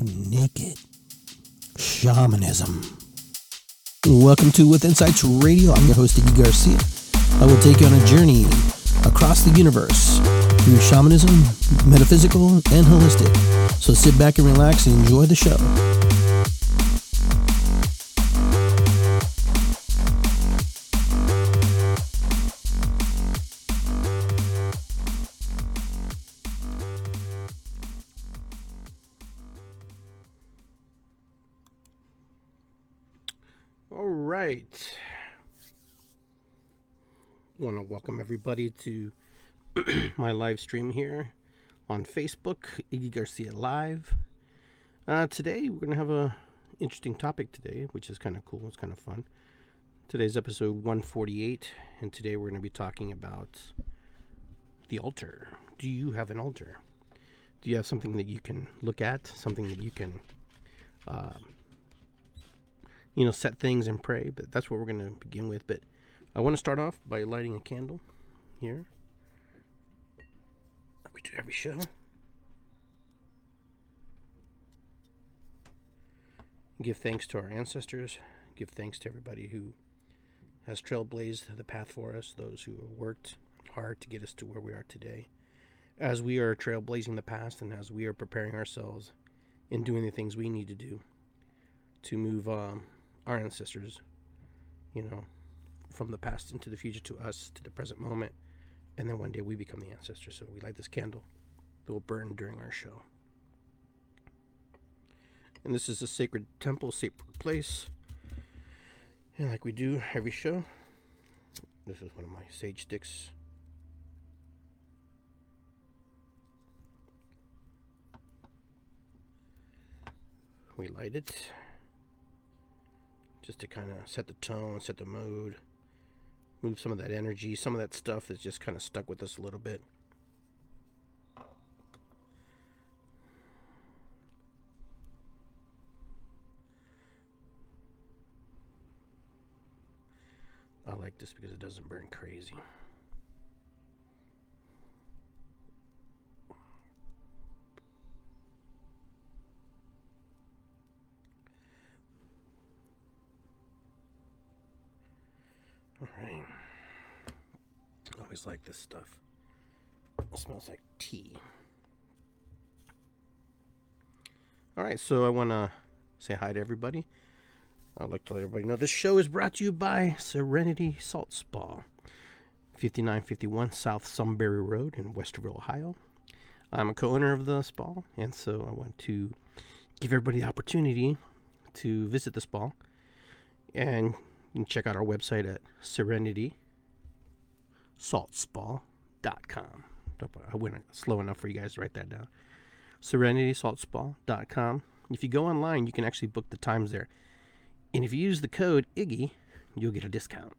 naked shamanism. Welcome to With Insights Radio. I'm your host, Iggy Garcia. I will take you on a journey across the universe through shamanism, metaphysical, and holistic. So sit back and relax and enjoy the show. Want to welcome everybody to my live stream here on Facebook, Iggy Garcia Live. Uh, today we're going to have a interesting topic today, which is kind of cool. It's kind of fun. Today's episode 148, and today we're going to be talking about the altar. Do you have an altar? Do you have something that you can look at? Something that you can, uh, you know, set things and pray? But that's what we're going to begin with. But I want to start off by lighting a candle here. We do every show. Give thanks to our ancestors. Give thanks to everybody who has trailblazed the path for us, those who have worked hard to get us to where we are today. As we are trailblazing the past and as we are preparing ourselves in doing the things we need to do to move um, our ancestors, you know, from the past into the future to us to the present moment. And then one day we become the ancestors. So we light this candle that will burn during our show. And this is a sacred temple, sacred place. And like we do every show, this is one of my sage sticks. We light it just to kind of set the tone, set the mood, move some of that energy, some of that stuff that's just kind of stuck with us a little bit. I like this because it doesn't burn crazy. All right. Like this stuff. It smells like tea. All right, so I want to say hi to everybody. I'd like to let everybody know this show is brought to you by Serenity Salt Spa, 5951 South Sunbury Road in Westerville, Ohio. I'm a co owner of the spa, and so I want to give everybody the opportunity to visit the spa. And you can check out our website at serenitysaltspa.com. I went slow enough for you guys to write that down. serenitysaltspa.com. If you go online, you can actually book the times there. And if you use the code IGGY, you'll get a discount.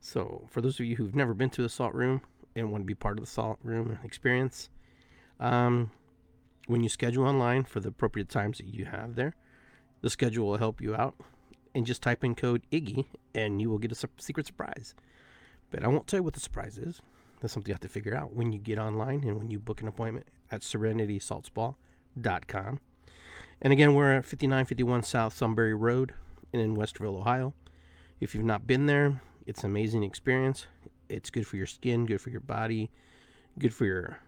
So, for those of you who've never been to the salt room and want to be part of the salt room experience, um, when you schedule online for the appropriate times that you have there, the schedule will help you out. And just type in code IGGY and you will get a secret surprise. But I won't tell you what the surprise is. That's something you have to figure out when you get online and when you book an appointment at serenitysaltspa.com. And again, we're at 5951 South Sunbury Road in Westerville, Ohio. If you've not been there, it's an amazing experience. It's good for your skin, good for your body, good for your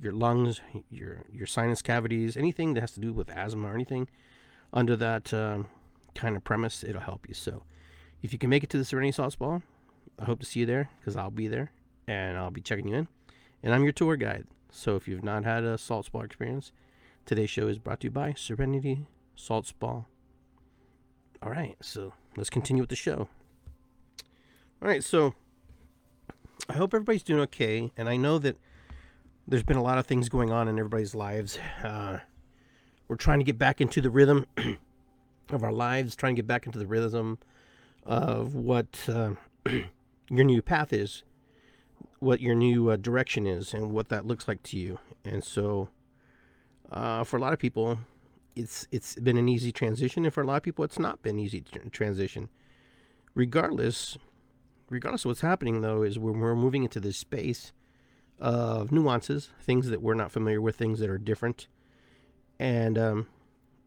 your lungs, your your sinus cavities, anything that has to do with asthma or anything under that um, kind of premise, it'll help you. So, if you can make it to the Serenity Salt Spa, I hope to see you there because I'll be there and I'll be checking you in. And I'm your tour guide. So, if you've not had a salt spa experience, today's show is brought to you by Serenity Salt Spa. All right, so let's continue with the show. All right, so I hope everybody's doing okay. And I know that there's been a lot of things going on in everybody's lives. Uh, we're trying to get back into the rhythm of our lives, trying to get back into the rhythm of what uh, your new path is, what your new uh, direction is, and what that looks like to you. And so, uh, for a lot of people, it's it's been an easy transition, and for a lot of people, it's not been easy tr- transition. Regardless, regardless of what's happening, though, is when we're moving into this space of nuances, things that we're not familiar with, things that are different, and um,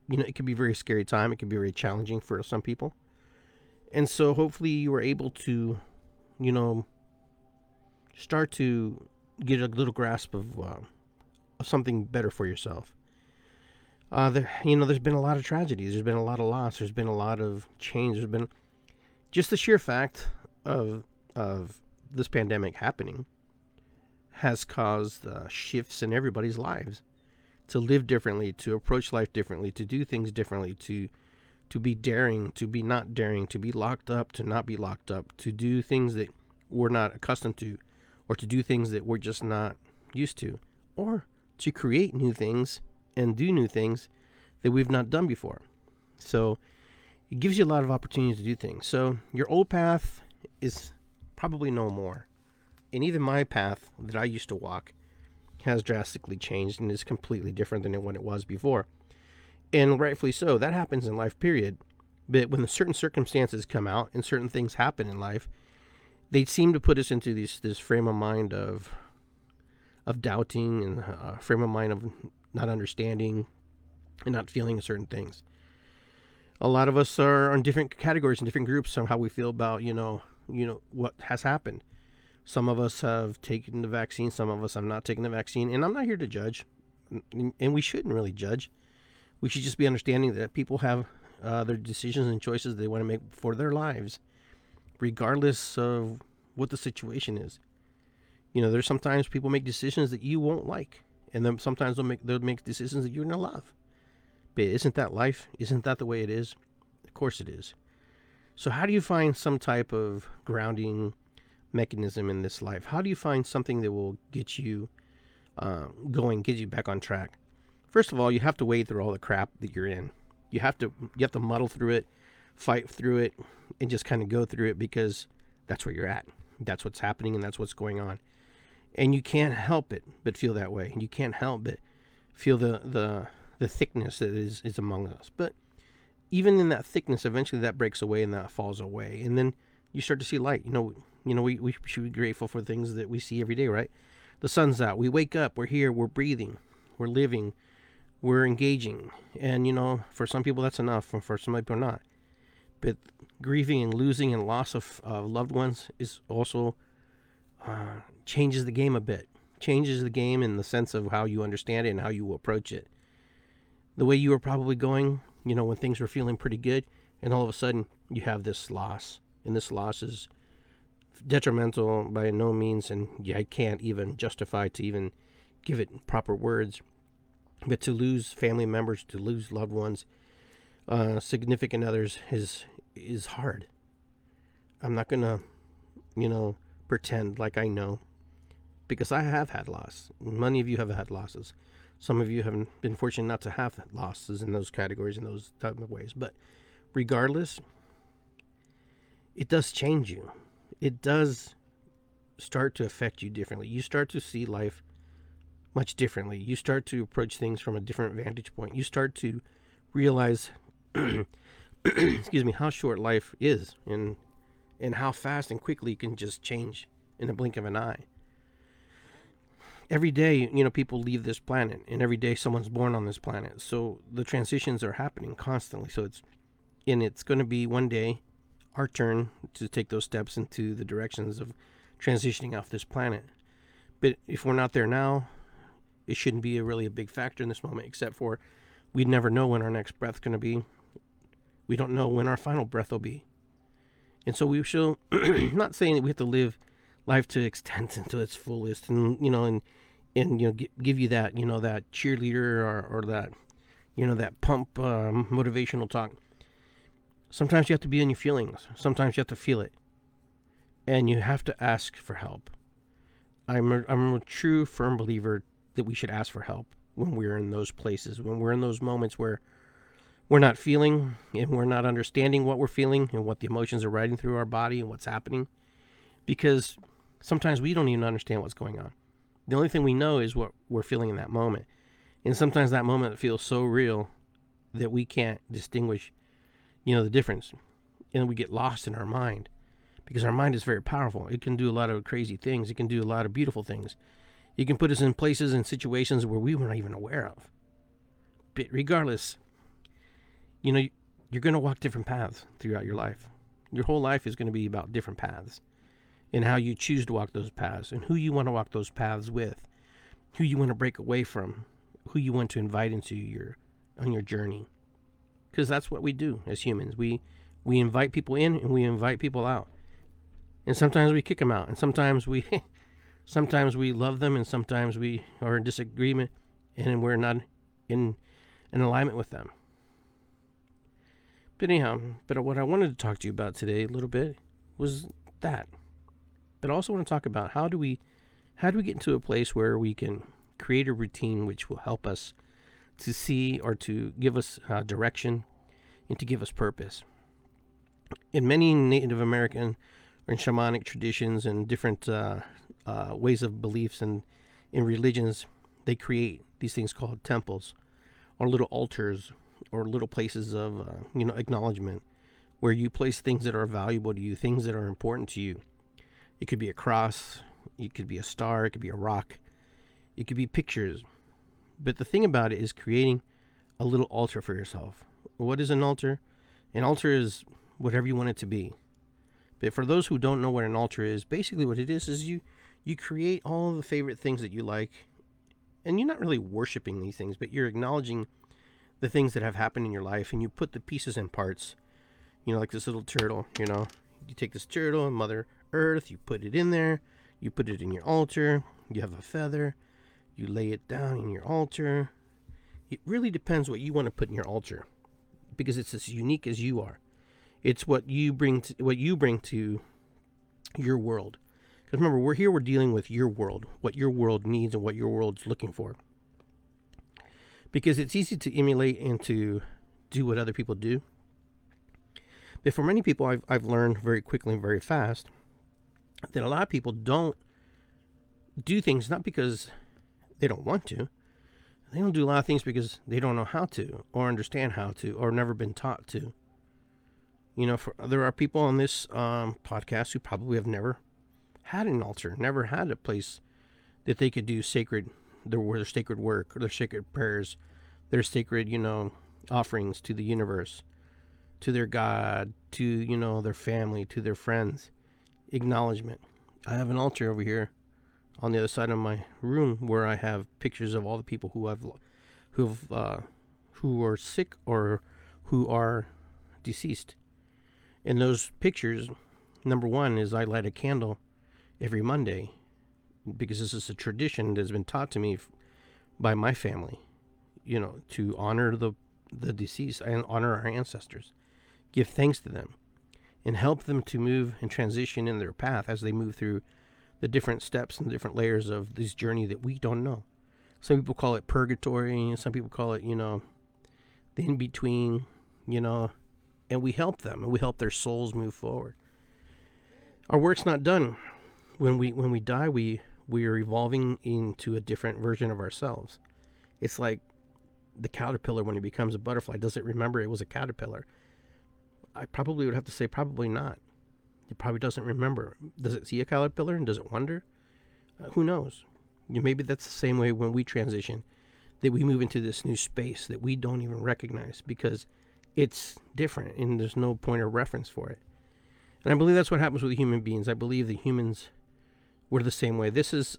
you know, it can be a very scary time. It can be very challenging for some people. And so hopefully you are able to, you know, start to get a little grasp of, uh, something better for yourself. Uh, there, you know, there's been a lot of tragedies. There's been a lot of loss. There's been a lot of change. There's been just the sheer fact of of this pandemic happening has caused uh, shifts in everybody's lives to live differently, to approach life differently, to do things differently, to to be daring, to be not daring, to be locked up, to not be locked up, to do things that we're not accustomed to, or to do things that we're just not used to, or to create new things and do new things that we've not done before. So it gives you a lot of opportunities to do things. So your old path is probably no more. And even my path that I used to walk has drastically changed and is completely different than what it was before. And rightfully so. That happens in life, period. But when certain circumstances come out and certain things happen in life, they seem to put us into this this frame of mind of of doubting and uh, frame of mind of not understanding and not feeling certain things. A lot of us are on different categories and different groups on how we feel about, you know, you know what has happened. Some of us have taken the vaccine, some of us have not taken the vaccine, and I'm not here to judge, and we shouldn't really judge. We should just be understanding that people have uh, their decisions and choices they want to make for their lives, regardless of what the situation is. You know, there's sometimes people make decisions that you won't like, and then sometimes they'll make they'll make decisions that you're gonna love. But isn't that life? Isn't that the way it is? Of course it is. So how do you find some type of grounding mechanism in this life? How do you find something that will get you uh, going, get you back on track? First of all, you have to wade through all the crap that you're in. You have to you have to muddle through it, fight through it, and just kind of go through it because that's where you're at. That's what's happening and that's what's going on. And you can't help it but feel that way. You can't help but feel the the the thickness that is is among us. But even in that thickness, eventually that breaks away and that falls away, and then you start to see light. You know, you know, we, we should be grateful for things that we see every day, right? The sun's out. We wake up. We're here. We're breathing. We're living. We're engaging. And, you know, for some people that's enough, and for some people not. But grieving and losing and loss of uh, loved ones is also uh, changes the game a bit. Changes the game in the sense of how you understand it and how you approach it. The way you were probably going, you know, when things were feeling pretty good, and all of a sudden you have this loss. And this loss is detrimental by no means, and I can't even justify to even give it proper words. But to lose family members, to lose loved ones, uh, significant others is is hard. I'm not gonna, you know, pretend like I know, because I have had loss. Many of you have had losses. Some of you have been fortunate not to have losses in those categories in those type of ways. But regardless, it does change you it does start to affect you differently. You start to see life much differently. You start to approach things from a different vantage point. You start to realize, excuse me, how short life is and and how fast and quickly it can just change in the blink of an eye. Every day, you know, people leave this planet, and every day someone's born on this planet. So the transitions are happening constantly. So it's and it's going to be one day our turn to take those steps into the directions of transitioning off this planet. But if we're not there now, it shouldn't be a really a big factor in this moment, except for we never know when our next breath's going to be. We don't know when our final breath will be. And so we should, not saying that we have to live life to extent into its fullest and, you know, and, and, you know, give you that, you know, that cheerleader or, or that, you know, that pump um, motivational talk. Sometimes you have to be in your feelings. Sometimes you have to feel it. And you have to ask for help. I'm a, I'm a true, firm believer that we should ask for help when we're in those places, when we're in those moments where we're not feeling and we're not understanding what we're feeling and what the emotions are riding through our body and what's happening. Because sometimes we don't even understand what's going on. The only thing we know is what we're feeling in that moment. And sometimes that moment feels so real that we can't distinguish you know the difference and we get lost in our mind because our mind is very powerful it can do a lot of crazy things it can do a lot of beautiful things it can put us in places and situations where we were not even aware of but regardless you know, you're going to walk different paths throughout your life. Your whole life is going to be about different paths and how you choose to walk those paths and who you want to walk those paths with, who you want to break away from, who you want to invite into your on your journey. Because that's what we do as humans. We we invite people in and we invite people out. And sometimes we kick them out and sometimes we sometimes we love them and sometimes we are in disagreement and we're not in in alignment with them. But anyhow, but what I wanted to talk to you about today a little bit was that. But I also want to talk about how do we how do we get into a place where we can create a routine which will help us to see or to give us uh, direction and to give us purpose. In many Native American or shamanic traditions and different uh, uh, ways of beliefs and in religions, they create these things called temples or little altars or little places of uh, you know acknowledgement where you place things that are valuable to you, things that are important to you. It could be a cross, it could be a star, it could be a rock, it could be pictures. But the thing about it is creating a little altar for yourself. What is an altar? An altar is whatever you want it to be. But for those who don't know what an altar is, basically what it is is you you create all the favorite things that you like and you're not really worshiping these things, but you're acknowledging the things that have happened in your life and you put the pieces and parts. You know like this little turtle you know? You take this turtle and mother earth you put it in there you put it in your altar you have a feather you lay it down in your altar. It really depends what you want to put in your altar because it's as unique as you are. It's what you bring to what you bring to your world because remember we're here we're dealing with your world what your world needs and what your world's looking for because it's easy to emulate and to do what other people do. But for many people, I've, I've learned very quickly and very fast that a lot of people don't do things not because they don't want to. They don't do a lot of things because they don't know how to, or understand how to, or never been taught to. You know, for, there are people on this um, podcast who probably have never had an altar, never had a place that they could do sacred their, their sacred work, their sacred prayers, their sacred, you know, offerings to the universe, to their God, to, you know, their family, to their friends. Acknowledgement. I have an altar over here on the other side of my room where I have pictures of all the people who I've who've uh, who are sick or who are deceased. In those pictures, number one is I light a candle every Monday because this is a tradition that has been taught to me by my family, you know, to honor the the deceased and honor our ancestors, give thanks to them, and help them to move and transition in their path as they move through the different steps and different layers of this journey that we don't know. Some people call it purgatory, some people call it, you know, the in between, you know, and we help them and we help their souls move forward. Our work's not done. When we when we die, we we are evolving into a different version of ourselves. It's like the caterpillar when it becomes a butterfly does it remember it was a caterpillar? I probably would have to say probably not. It probably doesn't remember. Does it see a caterpillar and does it wonder? Uh, who knows? Maybe that's the same way when we transition, that we move into this new space that we don't even recognize because it's different and there's no point of reference for it. And I believe that's what happens with human beings. I believe that humans we're the same way. This is,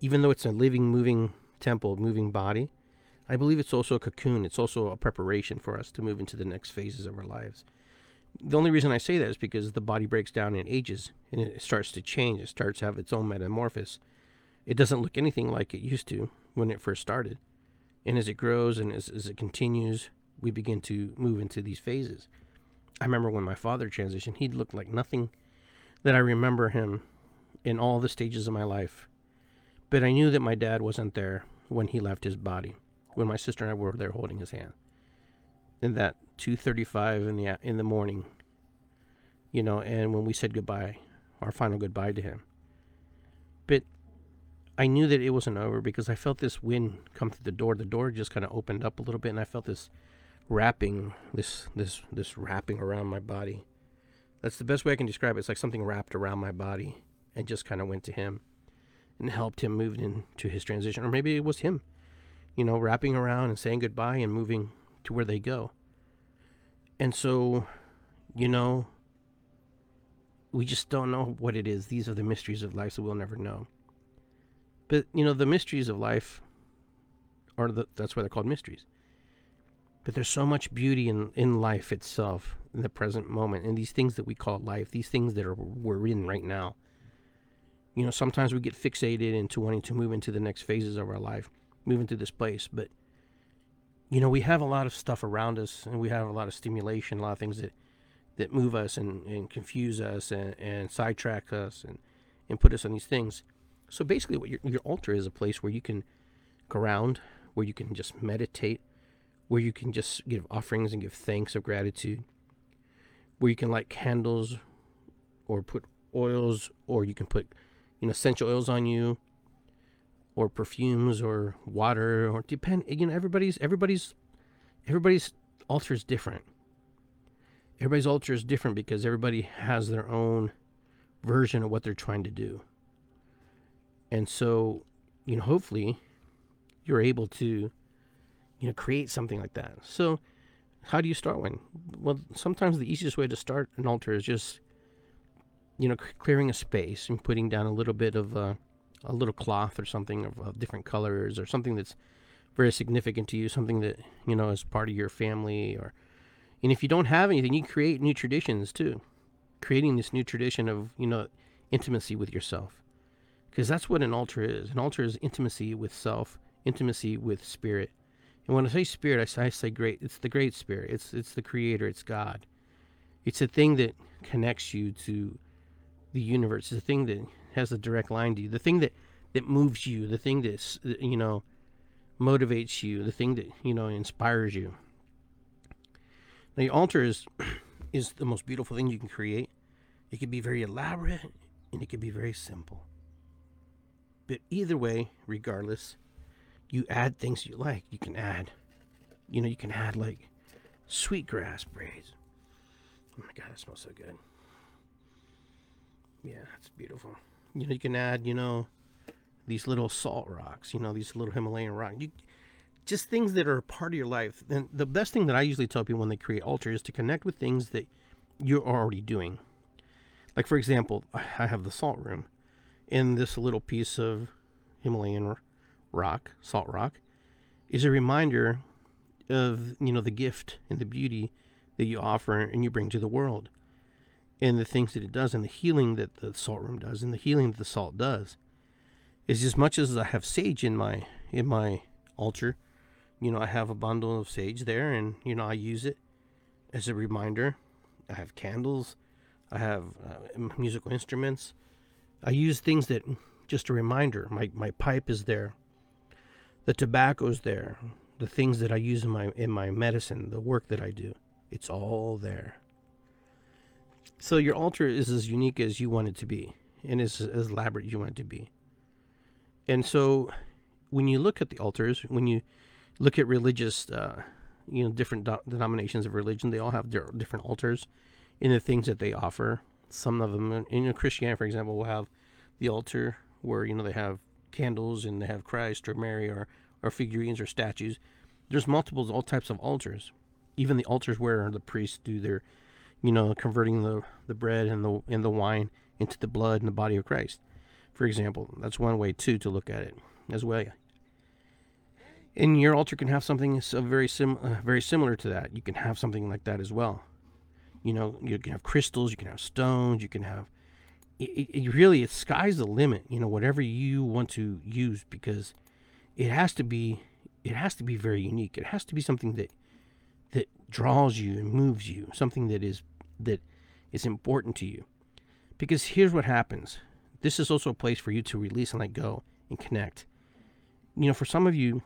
even though it's a living, moving temple, moving body, I believe it's also a cocoon. It's also a preparation for us to move into the next phases of our lives. The only reason I say that is because the body breaks down and ages and it starts to change. It starts to have its own metamorphosis. It doesn't look anything like it used to when it first started. And as it grows and as, as it continues, we begin to move into these phases. I remember when my father transitioned, he looked like nothing that I remember him in all the stages of my life. But I knew that my dad wasn't there when he left his body, when my sister and I were there holding his hand. And that 2:35 in the in the morning, you know, and when we said goodbye, our final goodbye to him. But I knew that it wasn't over because I felt this wind come through the door. The door just kind of opened up a little bit, and I felt this wrapping, this this this wrapping around my body. That's the best way I can describe it. It's like something wrapped around my body and just kind of went to him and helped him move into his transition. Or maybe it was him, you know, wrapping around and saying goodbye and moving to where they go. And so, you know, we just don't know what it is. These are the mysteries of life, so we'll never know. But, you know, the mysteries of life are the, that's why they're called mysteries. But there's so much beauty in, in life itself, in the present moment, and these things that we call life, these things that are we're in right now. You know, sometimes we get fixated into wanting to move into the next phases of our life, move into this place, but you know, we have a lot of stuff around us and we have a lot of stimulation, a lot of things that that move us and, and confuse us and, and sidetrack us and, and put us on these things. So basically, what your, your altar is a place where you can ground, where you can just meditate, where you can just give offerings and give thanks of gratitude, where you can light candles or put oils, or you can put you know essential oils on you, or perfumes or water, or depend. You know, everybody's everybody's everybody's altar is different everybody's altar is different because everybody has their own version of what they're trying to do. And so, you know, hopefully you're able to, you know, create something like that. So, how do you start one? Well, sometimes the easiest way to start an altar is just, you know, clearing a space and putting down a little bit of uh, a little cloth or something of, of different colors or something that's very significant to you, something that, you know, is part of your family or and if you don't have anything, you create new traditions too. Creating this new tradition of, you know, intimacy with yourself. Because that's what an altar is. An altar is intimacy with self, intimacy with spirit. And when I say spirit, I say, I say great. It's the great spirit. It's it's the creator. It's God. It's a thing that connects you to the universe, the thing that has a direct line to you. The thing that that moves you. The thing that you know motivates you. The thing that you know inspires you. Now, your altar is is the most beautiful thing you can create. It can be very elaborate and it can be very simple. But either way, regardless, you add things you like. You can add, you know, you can add like sweetgrass braids. Oh my god, it smells so good. Yeah, it's beautiful. You know, you can add, you know, these little salt rocks. You know, these little Himalayan rocks. You just things that are a part of your life. And the best thing that I usually tell people when they create altar is to connect with things that you're already doing. Like for example, I have the salt room, and this little piece of Himalayan rock, salt rock, is a reminder of you know the gift and the beauty that you offer and you bring to the world, and the things that it does, and the healing that the salt room does, and the healing that the salt does. Is as much as I have sage in my in my altar, you know, I have a bundle of sage there and, you know, I use it as a reminder. I have candles, I have uh, musical instruments. I use things that just a reminder. My, my pipe is there, the tobacco's there, the things that I use in my, in my medicine, the work that I do. It's all there. So your altar is as unique as you want it to be and as, as elaborate as you want it to be. And so when you look at the altars, when you look at religious, uh, you know, different do- denominations of religion, they all have their different altars in the things that they offer. Some of them, in you know, Christianity, for example, will have the altar where you know they have candles and they have Christ or Mary or or figurines or statues. There's multiples, all types of altars. Even the altars where the priests do their, you know, converting the, the bread and the and the wine into the blood and the body of Christ. For example, that's one way too to look at it as well. And your altar can have something very sim uh, very similar to that. You can have something like that as well. You know, you can have crystals, you can have stones, you can have. It, it really, it sky's the limit. You know, whatever you want to use, because it has to be, it has to be very unique. It has to be something that that draws you and moves you, something that is that is important to you. Because here's what happens. This is also a place for you to release and let go and connect. You know, for some of you,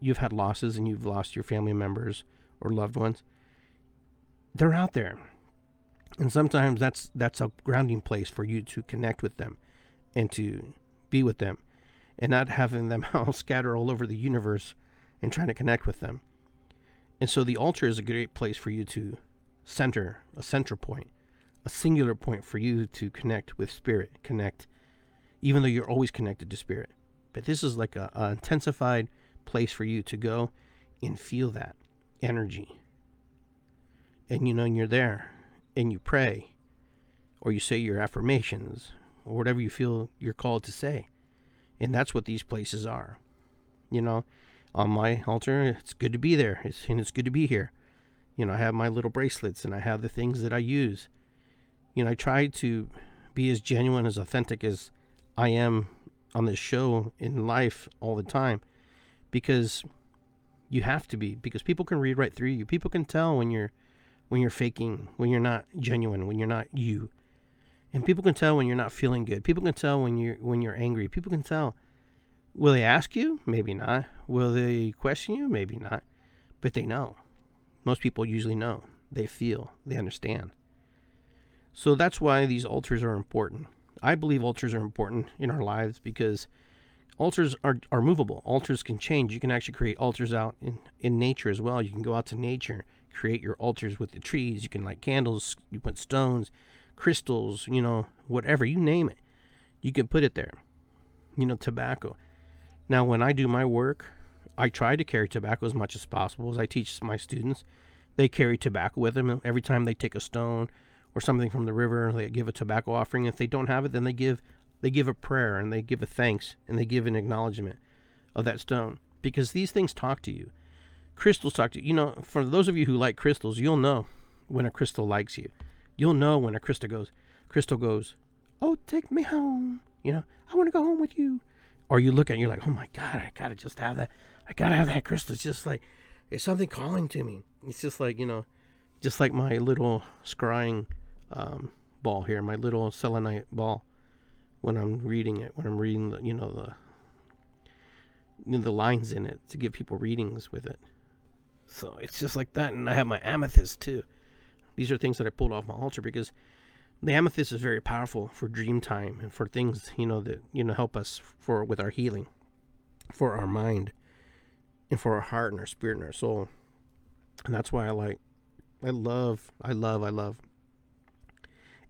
you've had losses and you've lost your family members or loved ones, they're out there. And sometimes that's that's a grounding place for you to connect with them and to be with them and not having them all scatter all over the universe and trying to connect with them. And so the altar is a great place for you to center, a center point, a singular point for you to connect with spirit, connect, even though you're always connected to spirit. But this is like a, a intensified place for you to go and feel that energy. and you know and you're there and you pray or you say your affirmations or whatever you feel you're called to say. And that's what these places are. You know, on my altar, it's good to be there. It's, and it's good to be here. You know, I have my little bracelets and I have the things that I use. You know, I try to be as genuine, as authentic as I am on this show in life all the time because you have to be because people can read right through you. People can tell when you're when you're faking, when you're not genuine, when you're not you. And people can tell when you're not feeling good. People can tell when you're when you're angry. People can tell. Will they ask you? Maybe not. Will they question you? Maybe not. But they know. Most people usually know. They feel. They understand. So that's why these altars are important. I believe altars are important in our lives because altars are, are movable. Altars can change. You can actually create altars out in, in nature as well. You can go out to nature, create your altars with the trees. You can light candles, you put stones, crystals, you know, whatever, you name it. You can put it there. You know, tobacco. Now, when I do my work, I try to carry tobacco as much as possible. As I teach my students, they carry tobacco with them every time they take a stone or something from the river. They give a tobacco offering. If they don't have it, then they give they give a prayer and they give a thanks and they give an acknowledgement of that stone because these things talk to you. Crystals talk to you. You know, for those of you who like crystals, you'll know when a crystal likes you. You'll know when a crystal goes, crystal goes, "Oh, take me home." You know, I want to go home with you. Or you look at it, you're like, "Oh my God, I gotta just have that. I gotta have that crystal." It's just like it's something calling to me. It's just like you know, just like my little scrying um, ball here, my little selenite ball. When I'm reading it, when I'm reading the, you know, the you know, the lines in it to give people readings with it. So it's just like that, and I have my amethyst too. These are things that I pulled off my altar because the amethyst is very powerful for dream time and for things you know that you know help us for with our healing, for our mind, and for our heart and our spirit and our soul. And that's why I like, I love, I love, I love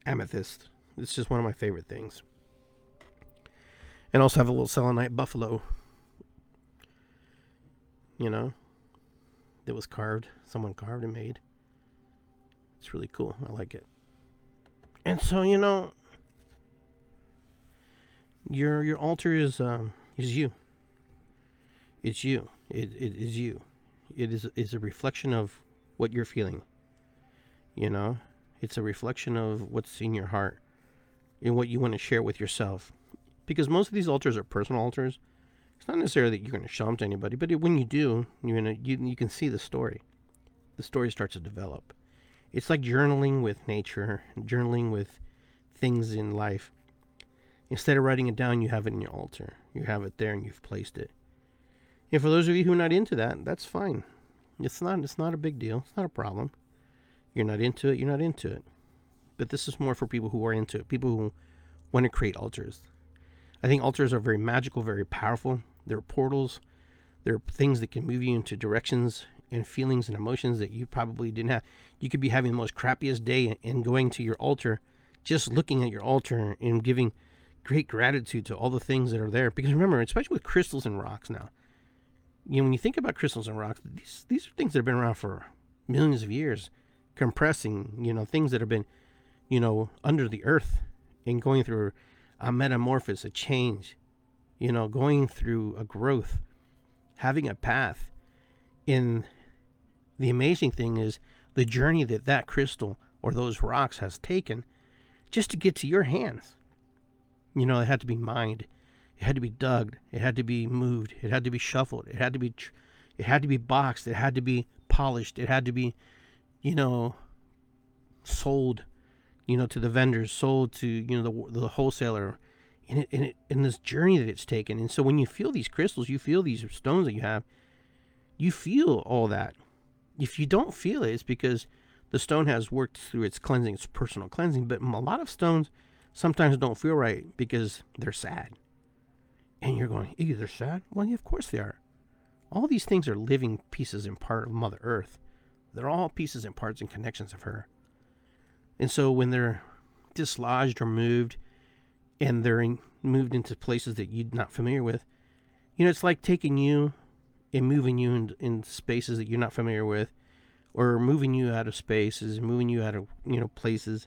amethyst. It's just one of my favorite things. And also have a little selenite buffalo. You know, that was carved. Someone carved and made. It's really cool. I like it. And so, you know, your your altar is um is you. It's you. It it is you. It is is a reflection of what you're feeling. You know, it's a reflection of what's in your heart and what you want to share with yourself. Because most of these altars are personal altars. It's not necessarily that you're going to show them to anybody, but when you do, you're gonna, you, you can see the story. The story starts to develop. It's like journaling with nature, journaling with things in life. Instead of writing it down, you have it in your altar. You have it there and you've placed it. And for those of you who are not into that, that's fine. It's not it's not a big deal. It's not a problem. You're not into it, you're not into it. But this is more for people who are into it, people who want to create altars. I think altars are very magical, very powerful. They're portals. They're things that can move you into directions and feelings and emotions that you probably didn't have. You could be having the most crappiest day and going to your altar, just looking at your altar and giving great gratitude to all the things that are there. Because remember, especially with crystals and rocks now, you know, when you think about crystals and rocks, these these are things that have been around for millions of years, compressing, you know, things that have been, you know, under the earth and going through a metamorphosis, a change, you know, going through a growth, having a path in the amazing thing is the journey that that crystal or those rocks has taken just to get to your hands. You know, it had to be mined, it had to be dug, it had to be moved, it had to be shuffled, it had to be, it had to be boxed, it had to be polished, it had to be, you know, sold, you know, to the vendors, sold to you know the the wholesaler, in it in it in this journey that it's taken. And so when you feel these crystals, you feel these stones that you have, you feel all that if you don't feel it, it's because the stone has worked through its cleansing, its personal cleansing. But a lot of stones sometimes don't feel right because they're sad. And you're going, ew, they're sad? Well, yeah, of course they are. All these things are living pieces and part of Mother Earth. They're all pieces and parts and connections of her. And so when they're dislodged or moved and they're in, moved into places that you're not familiar with, you know, it's like taking you and moving you in, in spaces that you're not familiar with, or moving you out of spaces, moving you out of you know places,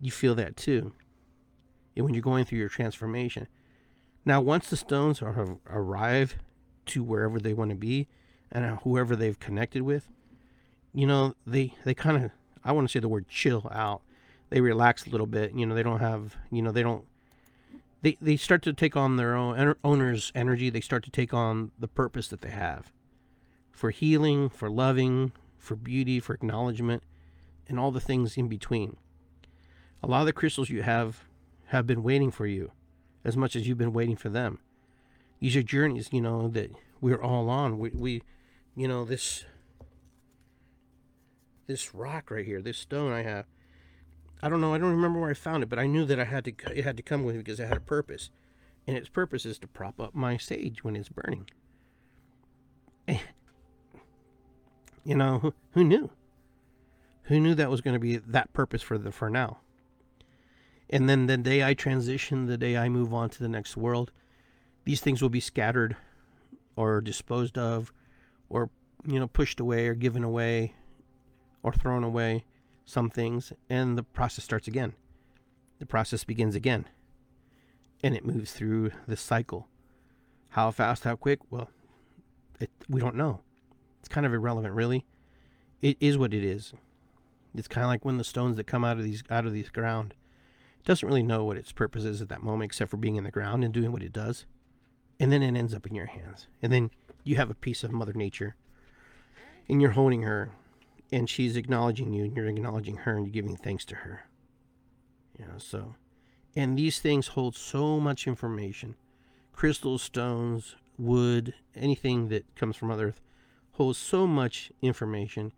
you feel that too. And when you're going through your transformation, now once the stones are have arrived to wherever they want to be, and uh, whoever they've connected with, you know they they kind of I want to say the word chill out. They relax a little bit. You know they don't have you know they don't they they start to take on their own owner's energy. They start to take on the purpose that they have for healing, for loving, for beauty, for acknowledgement, and all the things in between. A lot of the crystals you have have been waiting for you as much as you've been waiting for them. These are journeys, you know, that we're all on. We, we you know, this this rock right here, this stone I have. I don't know, I don't remember where I found it, but I knew that I had to it had to come with me because it had a purpose. And its purpose is to prop up my sage when it's burning. You know, who, who knew? Who knew that was going to be that purpose for the for now? And then the day I transition, the day I move on to the next world, these things will be scattered or disposed of or you know pushed away or given away or thrown away some things and the process starts again. The process begins again. And it moves through this cycle. How fast, how quick? Well, it, we don't know it's kind of irrelevant, really. It is what it is. It's kind of like when the stones that come out of these out of these ground it doesn't really know what its purpose is at that moment, except for being in the ground and doing what it does, and then it ends up in your hands, and then you have a piece of Mother Nature, and you're honing her, and she's acknowledging you, and you're acknowledging her, and you're giving thanks to her. You know, so, and these things hold so much information, crystals, stones, wood, anything that comes from Mother Earth holds so much information.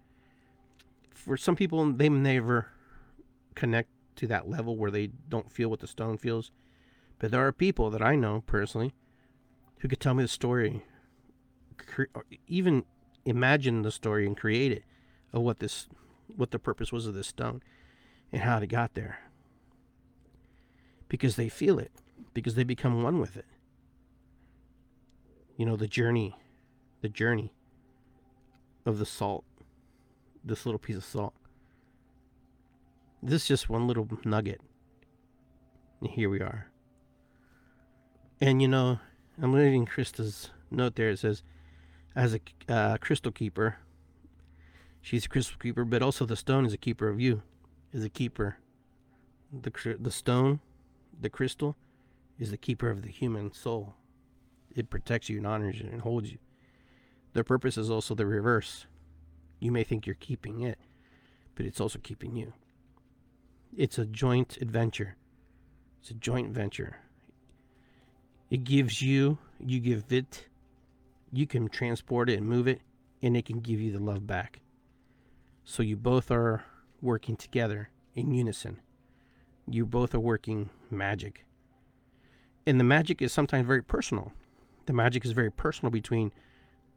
For some people, they never connect to that level where they don't feel what the stone feels. But there are people that I know personally who could tell me the story, even imagine the story and create it of what this, what the purpose was of this stone, and how it got there. Because they feel it, because they become one with it. You know the journey, the journey of the salt. This little piece of salt. This is just one little nugget. And here we are. And you know, I'm reading Krista's note there. It says, as a uh, crystal keeper, she's a crystal keeper, but also the stone is a keeper of you, is a keeper. The, the stone, the crystal, is the keeper of the human soul. It protects you and honors you and holds you. Their purpose is also the reverse. You may think you're keeping it, but it's also keeping you. It's a joint adventure. It's a joint venture. It gives you, you give it, you can transport it and move it, and it can give you the love back. So you both are working together in unison. You both are working magic. And the magic is sometimes very personal. The magic is very personal between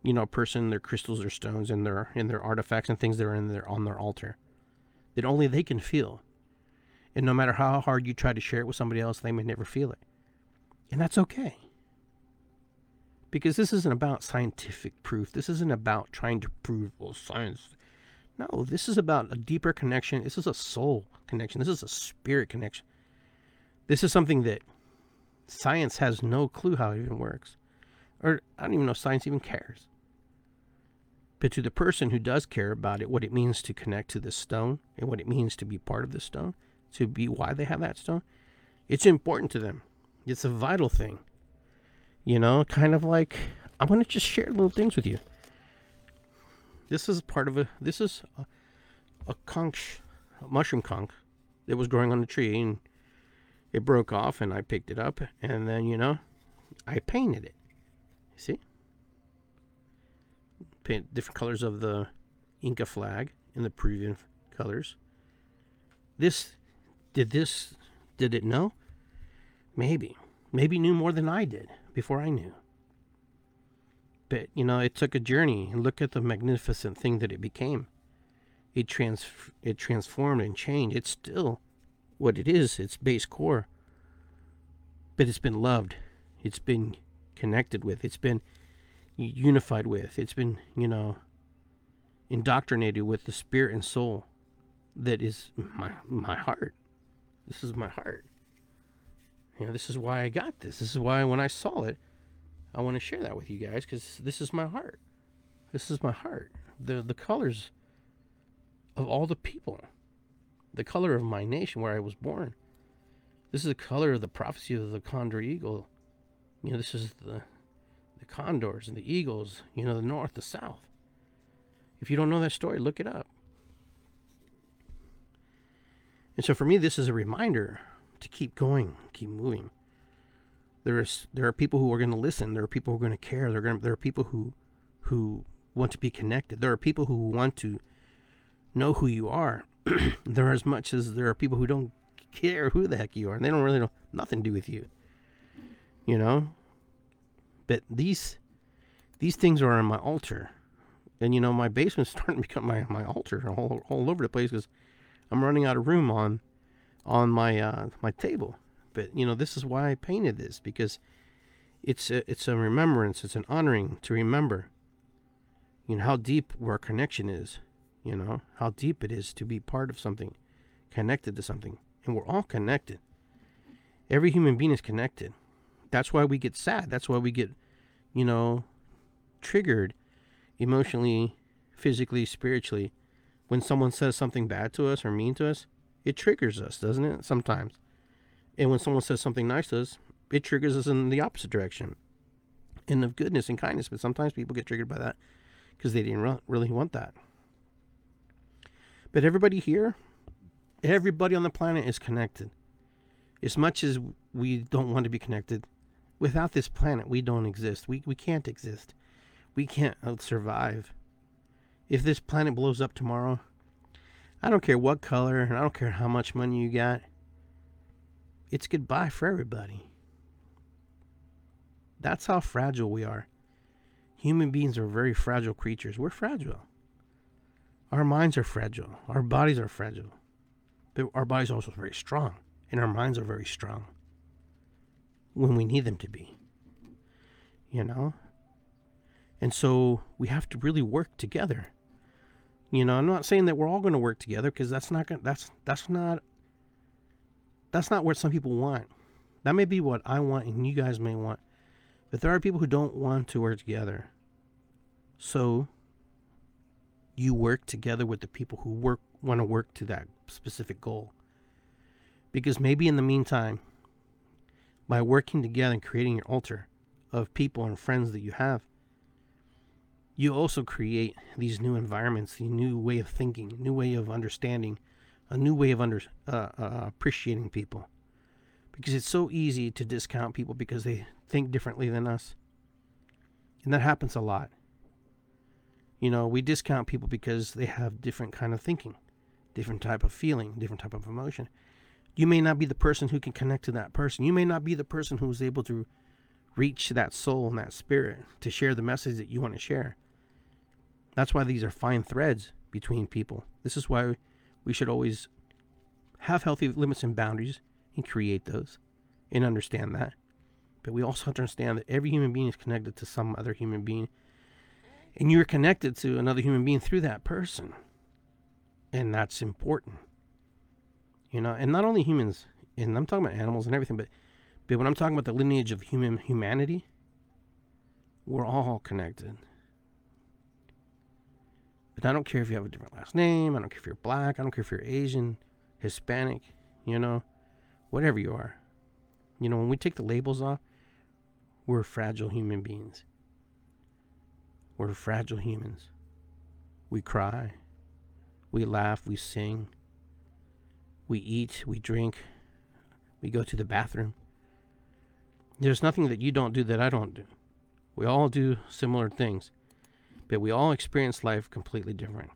you know, a person, their crystals or stones and their and their artifacts and things that are in their on their altar that only they can feel. And no matter how hard you try to share it with somebody else, they may never feel it. And that's okay. Because this isn't about scientific proof. This isn't about trying to prove, well, science. No, this is about a deeper connection. This is a soul connection. This is a spirit connection. This is something that science has no clue how it even works. Or I don't even know if science even cares. But to the person who does care about it, what it means to connect to this stone and what it means to be part of the stone, to be why they have that stone, it's important to them. It's a vital thing. You know, kind of like I'm going to just share little things with you. This is part of a, this is a, a conk, a mushroom conk that was growing on the tree and it broke off and I picked it up and then, you know, I painted it. See? paint different colors of the Inca flag in the Peruvian colors. This, did this, did it know? Maybe. Maybe knew more than I did before I knew. But, you know, it took a journey. And look at the magnificent thing that it became. It, trans- it transformed and changed. It's still what it is, its base core. But it's been loved. It's been connected with. It's been unified with. It's been, you know, indoctrinated with the spirit and soul that is my my heart. This is my heart. You know, this is why I got this. This is why when I saw it, I want to share that with you guys because this is my heart. This is my heart. The the colors of all the people, the color of my nation where I was born. This is the color of the prophecy of the condor eagle. You know, this is the the condors and the eagles. You know, the north, the south. If you don't know that story, look it up. And so for me, this is a reminder to keep going, keep moving. There is there are people who are going to listen. There are people who are going to care. There are there are people who who want to be connected. There are people who want to know who you are. there are as much as there are people who don't care who the heck you are, and they don't really know nothing to do with you. You know, but these these things are on my altar, and you know my basement's starting to become my my altar all all over the place because I'm running out of room on on my uh, my table. But you know, this is why I painted this because it's a, it's a remembrance, it's an honoring to remember. You know how deep our connection is. You know how deep it is to be part of something, connected to something, and we're all connected. Every human being is connected. That's why we get sad. That's why we get, you know, triggered emotionally, physically, spiritually when someone says something bad to us or mean to us it triggers us, doesn't it? Sometimes. And when someone says something nice to us, it triggers us in the opposite direction, in the goodness and kindness. But sometimes people get triggered by that because they didn't really want that. But everybody here, everybody on the planet is connected. As much as we don't want to be connected, without this planet, we don't exist. We, we can't exist. We can't uh, survive. If this planet blows up tomorrow, I don't care what color, and I don't care how much money you got. It's goodbye for everybody. That's how fragile we are. Human beings are very fragile creatures. We're fragile. Our minds are fragile. Our bodies are fragile. But our bodies are also very strong, and our minds are very strong when we need them to be. You know? And so we have to really work together. You know, I'm not saying that we're all going to work together because that's not going that's that's not that's not what some people want. That may be what I want and you guys may want. But there are people who don't want to work together. So you work together with the people who work want to work to that specific goal. Because maybe in the meantime, by working together and creating your altar of people and friends that you have, you also create these new environments, the new way of thinking, new way of understanding, a new way of under, uh, uh, appreciating people. Because it's so easy to discount people because they think differently than us. And that happens a lot. You know, we discount people because they have different kind of thinking, different type of feeling, different type of emotion. You may not be the person who can connect to that person. You may not be the person who is able to reach that soul and that spirit to share the message that you want to share. That's why these are fine threads between people. This is why we should always have healthy limits and boundaries and create those and understand that. But we also have to understand that every human being is connected to some other human being. And you're connected to another human being through that person. And that's important. You know, and not only humans, and I'm talking about animals and everything, but but when I'm talking about the lineage of human humanity, we're all connected. But I don't care if you have a different last name. I don't care if you're black. I don't care if you're Asian, Hispanic, you know, whatever you are. You know, when we take the labels off, we're fragile human beings. We're fragile humans. We cry. We laugh. We sing. We eat. We drink. We go to the bathroom. There's nothing that you don't do that I don't do. We all do similar things but we all experience life completely different.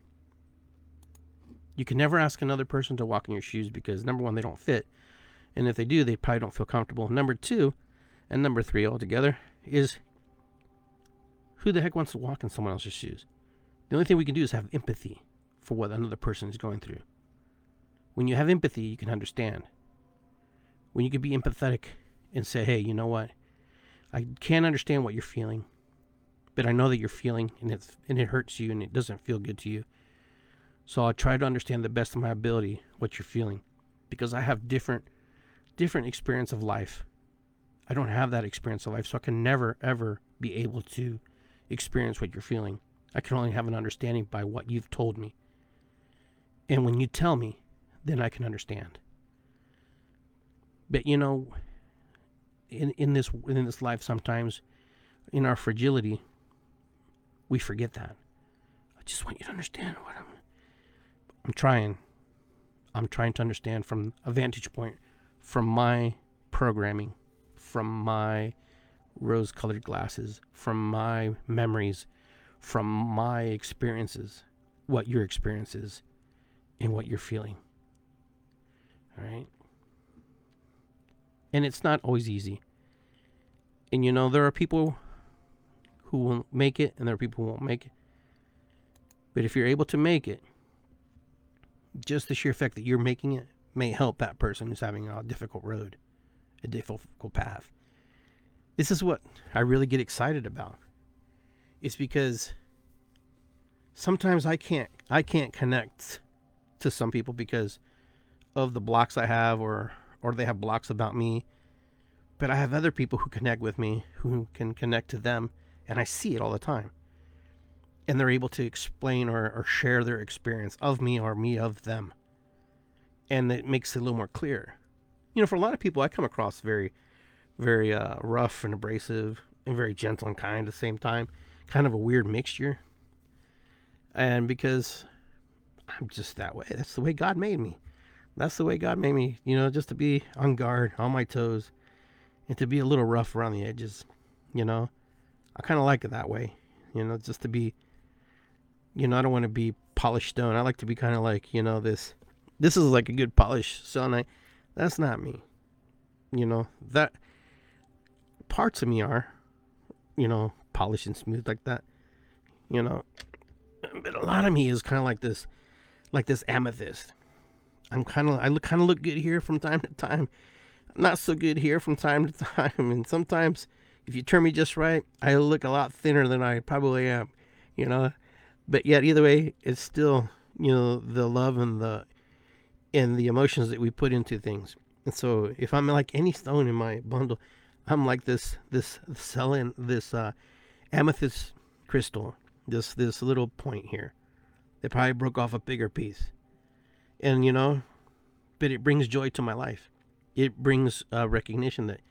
You can never ask another person to walk in your shoes because number one, they don't fit. And if they do, they probably don't feel comfortable. Number two, and number three altogether, is who the heck wants to walk in someone else's shoes? The only thing we can do is have empathy for what another person is going through. When you have empathy, you can understand. When you can be empathetic and say, hey, you know what? I can't understand what you're feeling but I know that you're feeling and it's and it hurts you and it doesn't feel good to you. So I'll try to understand the best of my ability what you're feeling because I have different different experience of life. I don't have that experience of life, so I can never ever be able to experience what you're feeling. I can only have an understanding by what you've told me. And when you tell me, then I can understand. But you know, in in this in this life sometimes in our fragility we forget that. I just want you to understand what I'm I'm trying. I'm trying to understand from a vantage point from my programming, from my rose colored glasses, from my memories, from my experiences, what your experience is and what you're feeling. All right? And it's not always easy. And you know, there are people who won't make it and there are people who won't make it. But if you're able to make it, just the sheer fact that you're making it may help that person who's having a difficult road, a difficult path. This is what I really get excited about. It's because sometimes I can't I can't connect to some people because of the blocks I have or or they have blocks about me. But I have other people who connect with me who can connect to them and I see it all the time and they're able to explain or, or share their experience of me or me of them. And it makes it a little more clear. You know, for a lot of people, I come across very, very uh, rough and abrasive and very gentle and kind at the same time. Kind of a weird mixture. And because I'm just that way, that's the way God made me. That's the way God made me, you know, just to be on guard, on my toes, and to be a little rough around the edges, you know. I kind of like it that way, you know, just to be you know, I don't want to be polished stone. I like to be kind of like, you know, this. This is like a good polished stone. I, that's not me. You know that parts of me are, you know, polished and smooth like that. You know, but a lot of me is kind of like this, like this amethyst. I'm kind of I look kind of look good here from time to time, I'm not so good here from time to time, and sometimes if you turn me just right, I look a lot thinner than I probably am. You know, but yet either way it's still you know the love and the and the emotions that we put into things. And so if i'm like any stone in my bundle i'm like this this selling this uh amethyst crystal this this little point here that probably broke off a bigger piece. And you know but it brings joy to my life. It brings uh, recognition that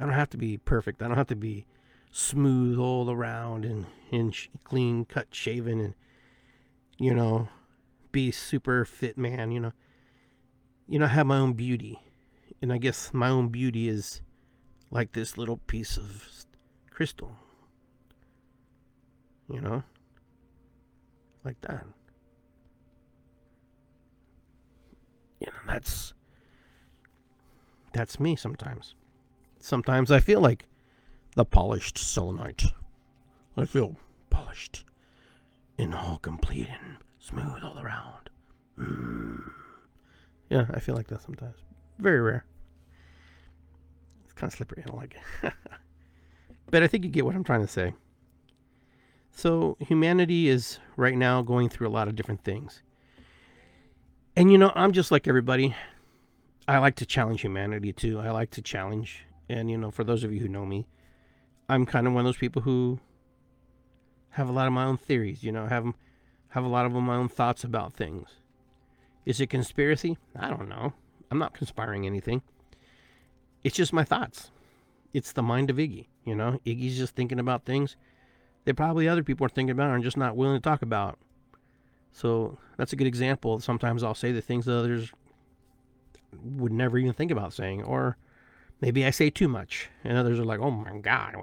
i don't have to be perfect. I don't have to be smooth all around and, and sh- clean cut shaven and you know be super fit man you know. You know I have my own beauty. And i guess my own beauty is like this little piece of crystal. You know? Like that. You know that's that's me sometimes sometimes i feel like the polished selenite. I feel polished and all complete and smooth all around. Mm. Yeah, I feel like that sometimes. Very rare. It's kind of slippery. I don't like it. but I think you get what I'm trying to say. So, humanity is right now going through a lot of different things. And you know, I'm just like everybody. I like to challenge humanity too. I like to challenge. And you know, for those of you who know me, I'm kind of one of those people who have a lot of my own theories, you know, have have a lot of my own thoughts about things. Is it conspiracy? I don't know. I'm not conspiring anything. It's just my thoughts. It's the mind of Iggy, you know. Iggy's just thinking about things that probably other people are thinking about and just not willing to talk about. So that's a good example. Sometimes I'll say the things that others would never even think about saying, or maybe I say too much, and others are like, "Oh my god,"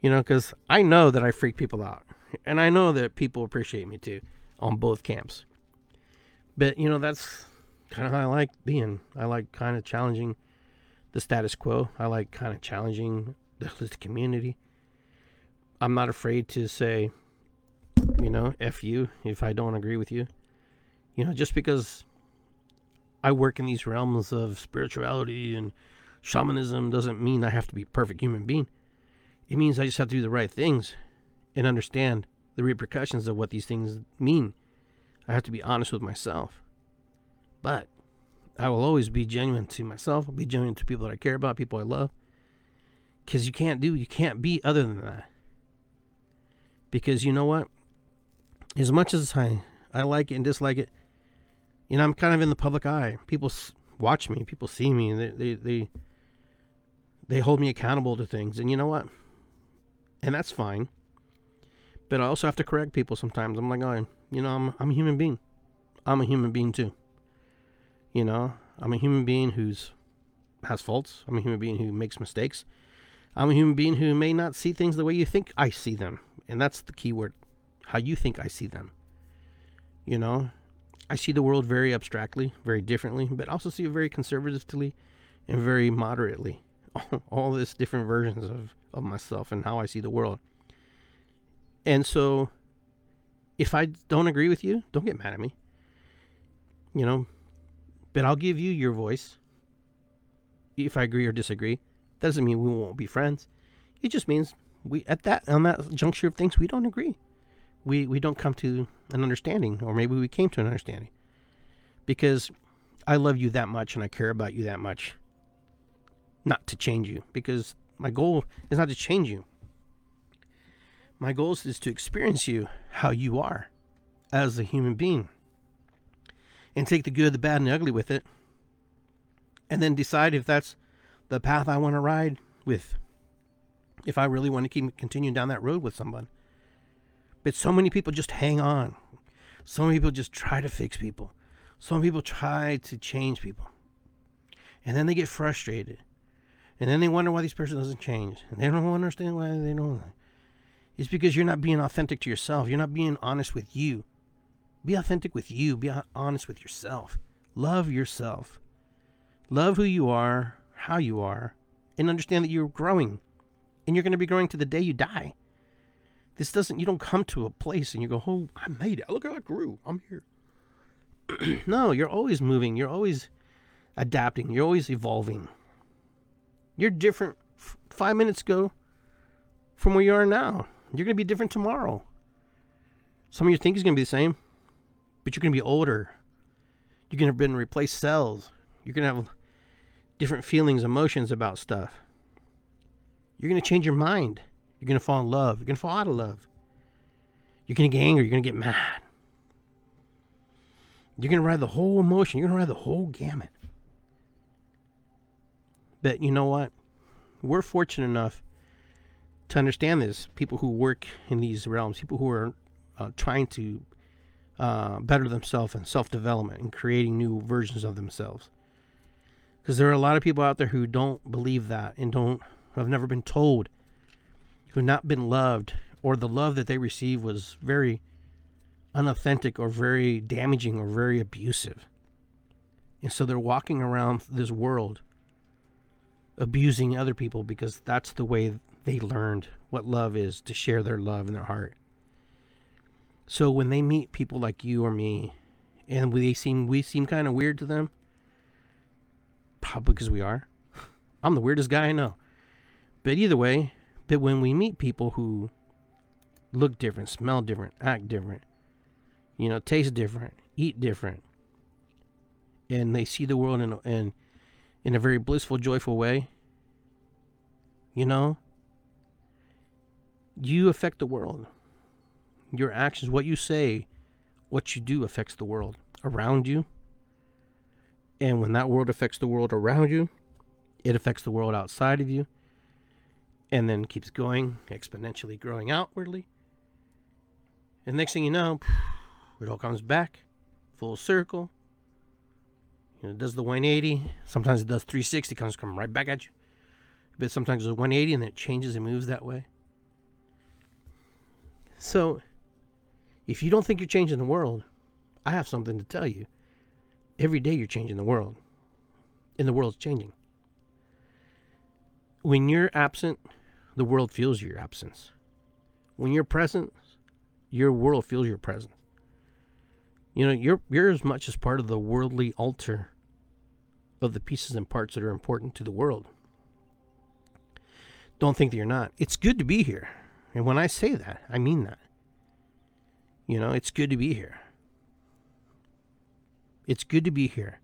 you know, because I know that I freak people out, and I know that people appreciate me too, on both camps. But you know, that's kind of how I like being. I like kind of challenging the status quo. I like kind of challenging the community. I'm not afraid to say, you know, F you if I don't agree with you. You know, just because I work in these realms of spirituality and shamanism doesn't mean I have to be a perfect human being. It means I just have to do the right things and understand the repercussions of what these things mean. I have to be honest with myself. But I will always be genuine to myself, I'll be genuine to people that I care about, people I love. Because you can't do, you can't be other than that. Because you know what? As much as I, I like it and dislike it, you know, I'm kind of in the public eye. People watch me, people see me, they, they, they, they hold me accountable to things. And you know what? And that's fine. But I also have to correct people sometimes. I'm like, oh, you know, I'm, I'm a human being. I'm a human being too. You know, I'm a human being who's has faults. I'm a human being who makes mistakes. I'm a human being who may not see things the way you think I see them. And that's the key word how you think I see them. You know, I see the world very abstractly, very differently, but also see it very conservatively and very moderately. All this different versions of, of myself and how I see the world. And so, if I don't agree with you, don't get mad at me. You know, but I'll give you your voice. If I agree or disagree, doesn't mean we won't be friends. It just means we at that on that juncture of things we don't agree. We we don't come to an understanding, or maybe we came to an understanding. Because I love you that much and I care about you that much. Not to change you, because my goal is not to change you. My goal is to experience you how you are as a human being and take the good, the bad, and the ugly with it, and then decide if that's the path I want to ride with. If I really want to keep continuing down that road with someone. But so many people just hang on. So many people just try to fix people. Some people try to change people. And then they get frustrated. And then they wonder why this person doesn't change. And they don't understand why they don't. It's because you're not being authentic to yourself. You're not being honest with you. Be authentic with you. Be honest with yourself. Love yourself. Love who you are, how you are, and understand that you're growing. And you're going to be growing to the day you die. This doesn't, you don't come to a place and you go, oh, I made it. Look how I grew. I'm here. no, you're always moving. You're always adapting. You're always evolving. You're different f- five minutes ago from where you are now. You're going to be different tomorrow. Some of your thinking is going to be the same but you're going to be older. You're going to have been replaced cells. You're going to have different feelings, emotions about stuff. You're going to change your mind. You're going to fall in love. You're going to fall out of love. You're going to get angry. You're going to get mad. You're going to ride the whole emotion. You're going to ride the whole gamut. But you know what? We're fortunate enough to understand this. People who work in these realms, people who are uh, trying to uh, better themselves and self development and creating new versions of themselves. Because there are a lot of people out there who don't believe that and don't have never been told, who have not been loved, or the love that they receive was very unauthentic or very damaging or very abusive. And so they're walking around this world abusing other people because that's the way they learned what love is to share their love in their heart. So when they meet people like you or me, and we seem we seem kind of weird to them, probably because we are. I'm the weirdest guy I know. But either way, but when we meet people who look different, smell different, act different, you know, taste different, eat different, and they see the world in a, in, a very blissful, joyful way, you know, you affect the world. Your actions, what you say, what you do affects the world around you. And when that world affects the world around you, it affects the world outside of you. And then keeps going, exponentially growing outwardly. And next thing you know, it all comes back full circle. You know, it does the 180. Sometimes it does 360, comes come right back at you. But sometimes it's 180 and then it changes and moves that way. So if you don't think you're changing the world, I have something to tell you. Every day you're changing the world, and the world's changing. When you're absent, the world feels your absence. When you're present, your world feels your presence. You know, you're you're as much as part of the worldly altar of the pieces and parts that are important to the world. Don't think that you're not. It's good to be here. And when I say that, I mean that. You know, it's good to be here. It's good to be here.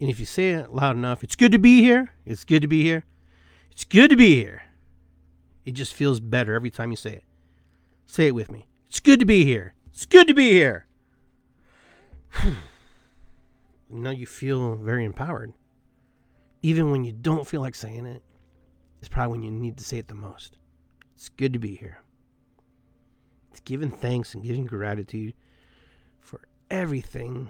And if you say it loud enough, it's good to be here. It's good to be here. It's good to be here. It just feels better every time you say it. Say it with me. It's good to be here. It's good to be here. now you feel very empowered. Even when you don't feel like saying it, it's probably when you need to say it the most. It's good to be here. It's giving thanks and giving gratitude for everything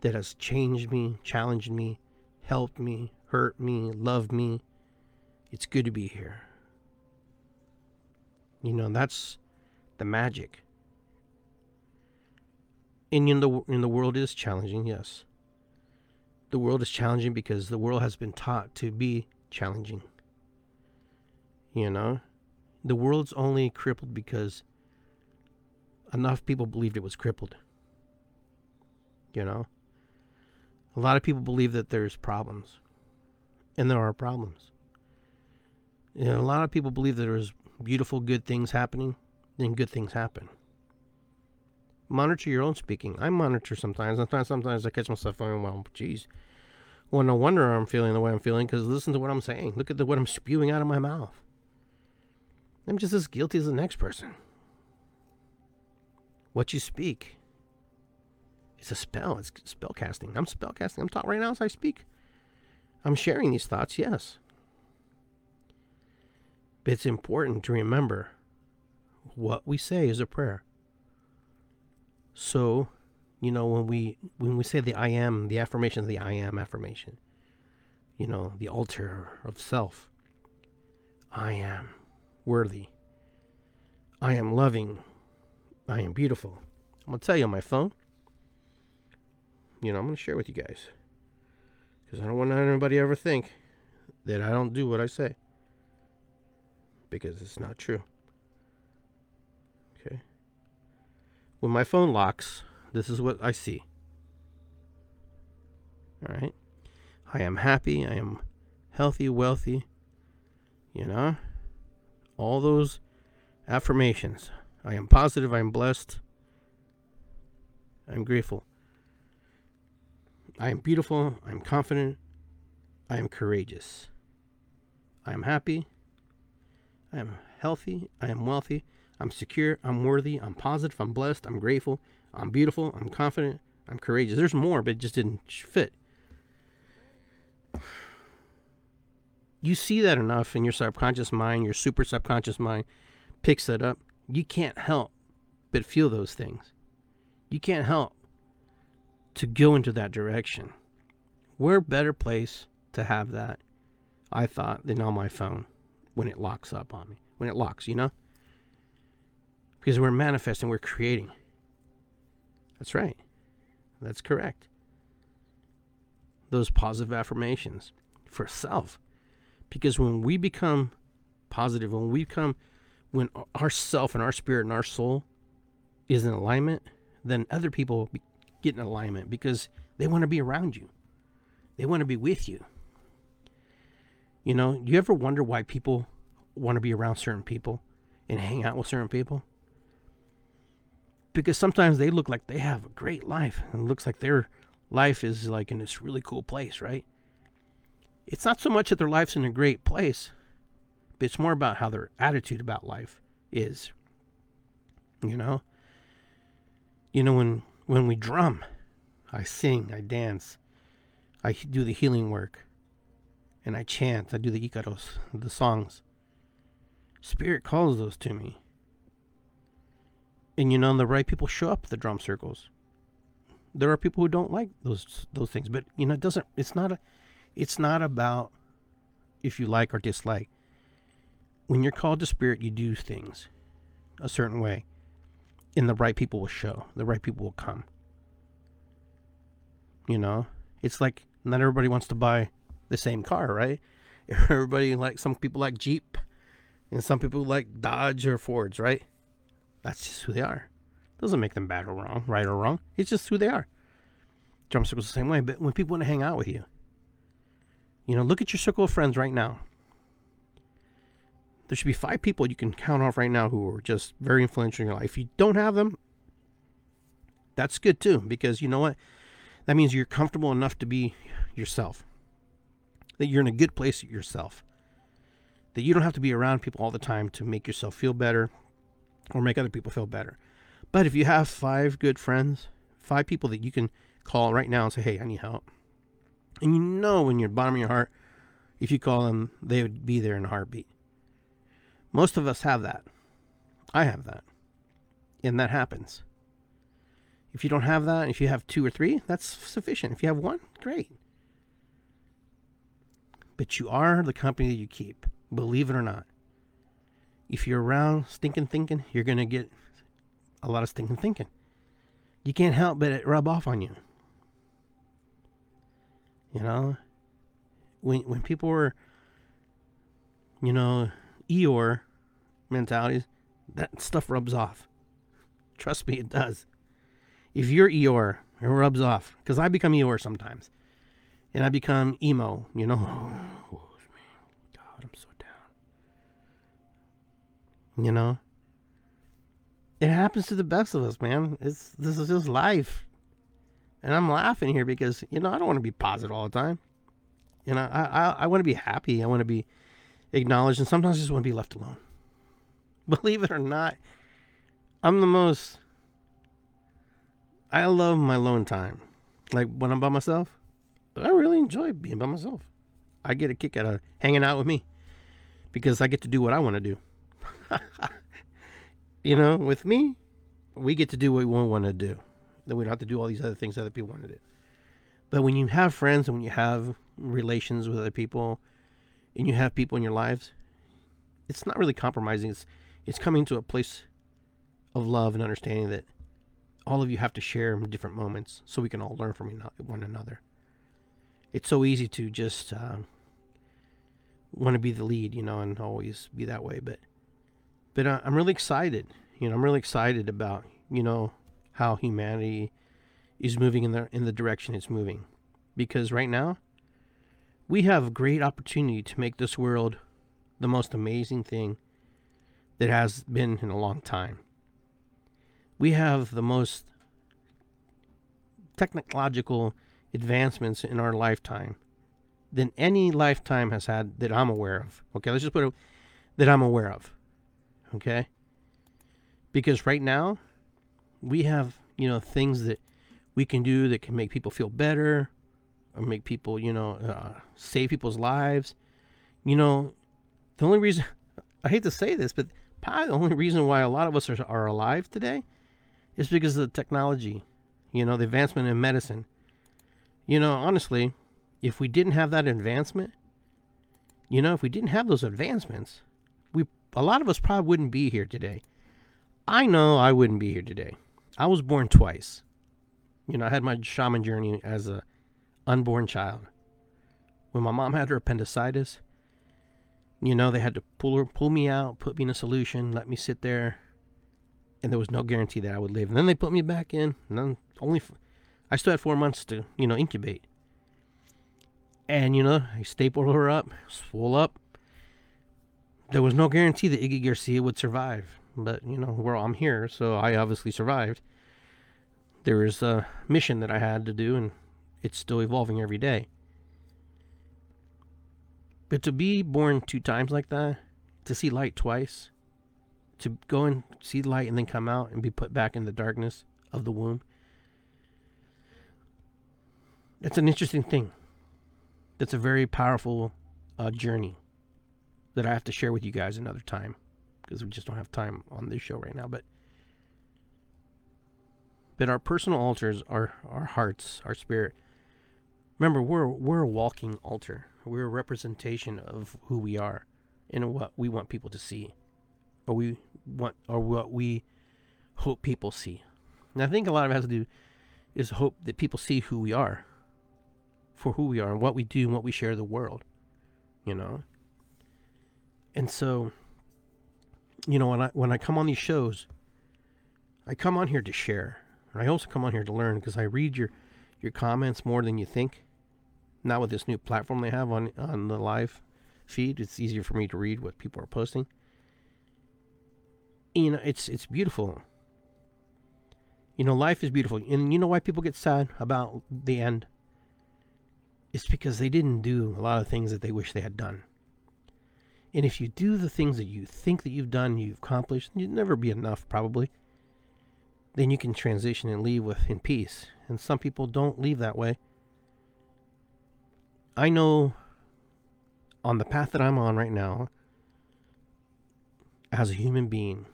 that has changed me, challenged me, helped me, hurt me, loved me. It's good to be here. You know, that's the magic. And in the in the world is challenging, yes. The world is challenging because the world has been taught to be challenging. You know, the world's only crippled because enough people believed it was crippled. You know, a lot of people believe that there's problems, and there are problems. And a lot of people believe that there's beautiful, good things happening, then good things happen. Monitor your own speaking. I monitor sometimes. Sometimes, sometimes I catch myself going, "Well, geez, well, no wonder I'm feeling the way I'm feeling." Because listen to what I'm saying. Look at the, what I'm spewing out of my mouth. I'm just as guilty as the next person. What you speak it's a spell. It's spell casting. I'm spell casting. I'm talking right now as I speak. I'm sharing these thoughts, yes. But it's important to remember what we say is a prayer. So, you know, when we when we say the I am, the affirmation of the I am affirmation, you know, the altar of self. I am worthy. I am loving. I am beautiful. I'm gonna tell you on my phone you know, I'm to share with you guys. Because I don't want anybody ever think that I don't do what I say. Because it's not true. Okay. When my phone locks, this is what I see. All right. I am happy. I am healthy, wealthy. You know, all those affirmations. I am positive. I am blessed. I'm grateful. I am beautiful. I am confident. I am courageous. I am happy. I am healthy. I am wealthy. I'm secure. I'm worthy. I'm positive. I'm blessed. I'm grateful. I'm beautiful. I'm confident. I'm courageous. There's more, but it just didn't fit. You see that enough in your subconscious mind, your super subconscious mind picks that up. You can't help but feel those things. You can't help to go into that direction. Where better place to have that, I thought, than on my phone when it locks up on me. When it locks, you know? Because we're manifesting, we're creating. That's right. That's correct. Those positive affirmations for self. Because when we become positive, when we become, when our self and our spirit and our soul is in alignment, then other people get in alignment because they want to be around you. They want to be with you. You know, you ever wonder why people want to be around certain people and hang out with certain people? Because sometimes they look like they have a great life and it looks like their life is like in this really cool place, right? It's not so much that their life's in a great place, but it's more about how their attitude about life is. You know? You know, when when we drum, I sing, I dance, I do the healing work, and I chant, I do the Icaros, the songs. Spirit calls those to me. And you know, the right people show up at the drum circles. There are people who don't like those those things, but you know, it doesn't. It's not a. It's not about if you like or dislike. When you're called to spirit, you do things a certain way and the right people will show. The right people will come. You know, it's like not everybody wants to buy the same car, right? Everybody like some people like Jeep, and some people like Dodge or Fords, right? That's just who they are. Doesn't make them bad or wrong, right or wrong. It's just who they are. Drum circles the same way. But when people want to hang out with you, you know, look at your circle of friends right now. there should be five people you can count off right now who are just very influential in your life. If you don't have them, that's good too, because you know what? That means you're comfortable enough to be yourself. That you're in a good place yourself. That you don't have to be around people all the time to make yourself feel better or make other people feel better. But if you have five good friends, five people that you can call right now and say, hey, I need help. And you know in your bottom of your heart, if you call them, they would be there in a heartbeat. Most of us have that. I have that. And that happens. If you don't have that, if you have two or three, that's sufficient. If you have one, great. But you are the company that you keep, believe it or not. If you're around stinking thinking, you're going to get a lot of stinking thinking. You can't help but it rub off on you. You know, when when people were, you know, Eeyore mentalities, that stuff rubs off. Trust me, it does. If you're Eeyore, it rubs off. Because I become Eeyore sometimes. And I become emo, you know. Oh, God, I'm so down. You know? It happens to the best of us, man. It's this is just life. And I'm laughing here because, you know, I don't want to be positive all the time. You know, I, I, I want to be happy. I want to be acknowledged. And sometimes I just want to be left alone. Believe it or not, I'm the most. I love my alone time. Like when I'm by myself, I really enjoy being by myself. I get a kick out of hanging out with me because I get to do what I want to do. you know, with me, we get to do what we want to do. Then we don't have to do all these other things other people want to do. But when you have friends and when you have relations with other people and you have people in your lives, it's not really compromising. It's it's coming to a place of love and understanding that all of you have to share different moments so we can all learn from one another. It's so easy to just uh, want to be the lead, you know, and always be that way. But but uh, I'm really excited. You know, I'm really excited about you know how humanity is moving in the in the direction it's moving, because right now we have great opportunity to make this world the most amazing thing that has been in a long time. We have the most technological advancements in our lifetime than any lifetime has had that I'm aware of. Okay, let's just put it that I'm aware of. Okay? Because right now, we have, you know, things that we can do that can make people feel better or make people, you know, uh, save people's lives. You know, the only reason, I hate to say this, but probably the only reason why a lot of us are, are alive today is because of the technology, you know, the advancement in medicine. You know, honestly, if we didn't have that advancement, you know, if we didn't have those advancements, a lot of us probably wouldn't be here today. I know I wouldn't be here today. I was born twice. You know, I had my shaman journey as a unborn child. When my mom had her appendicitis, you know, they had to pull her, pull me out, put me in a solution, let me sit there, and there was no guarantee that I would live. And then they put me back in, and then only, I still had four months to, you know, incubate. And you know, I stapled her up, swole up. There was no guarantee that Iggy Garcia would survive, but you know, well, I'm here, so I obviously survived. There was a mission that I had to do, and it's still evolving every day. But to be born two times like that, to see light twice, to go and see light and then come out and be put back in the darkness of the womb, that's an interesting thing. That's a very powerful uh, journey that I have to share with you guys another time because we just don't have time on this show right now. But but our personal altars, our our hearts, our spirit. Remember, we're we're a walking altar. We're a representation of who we are and what we want people to see, or we want, or what we hope people see. And I think a lot of it has to do is hope that people see who we are, for who we are, and what we do, and what we share the world. You know. And so, you know, when I when I come on these shows, I come on here to share. And I also come on here to learn because I read your your comments more than you think. Not with this new platform they have on on the live feed. It's easier for me to read what people are posting. you know, it's it's beautiful. You know, life is beautiful. And you know why people get sad about the end? It's because they didn't do a lot of things that they wish they had done. And if you do the things that you think that you've done, you've accomplished, you'd never be enough probably. Then you can transition and leave with in peace. And some people don't leave that way. I know on the path that I'm on right now, as a human being,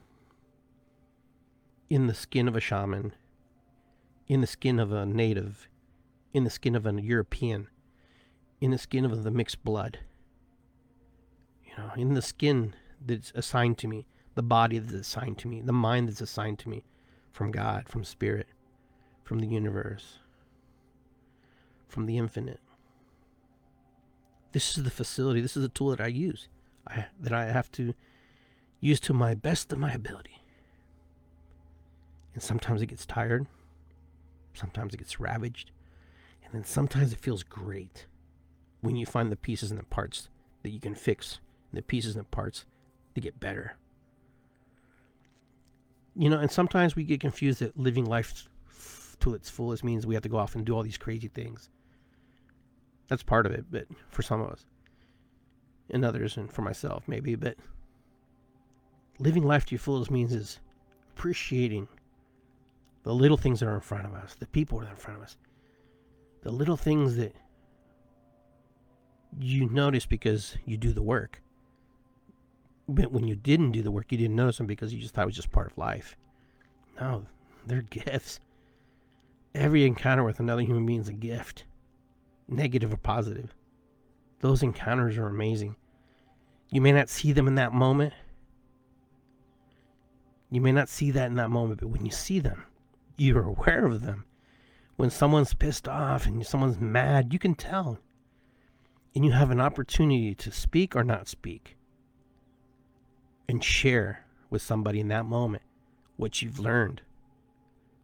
in the skin of a shaman, in the skin of a native, in the skin of a European, in the skin of the mixed blood, know, in the skin that's assigned to me, the body that's assigned to me, the mind that's assigned to me from God, from Spirit, from the universe, from the infinite. This is the facility, this is the tool that I use, I, that I have to use to my best of my ability. And sometimes it gets tired, sometimes it gets ravaged, and then sometimes it feels great when you find the pieces and the parts that you can fix, the pieces and the parts to get better. You know, and sometimes we get confused that living life to its fullest means we have to go off and do all these crazy things. That's part of it, but for some of us, and others, and for myself maybe, but living life to your fullest means is appreciating the little things that are in front of us, the people that are in front of us, the little things that you notice because you do the work. But when you didn't do the work, you didn't notice them because you just thought it was just part of life. No, they're gifts. Every encounter with another human being is a gift, negative or positive. Those encounters are amazing. You may not see them in that moment. You may not see that in that moment, but when you see them, you're aware of them. When someone's pissed off and someone's mad, you can tell. And you have an opportunity to speak or not speak and share with somebody in that moment what you've learned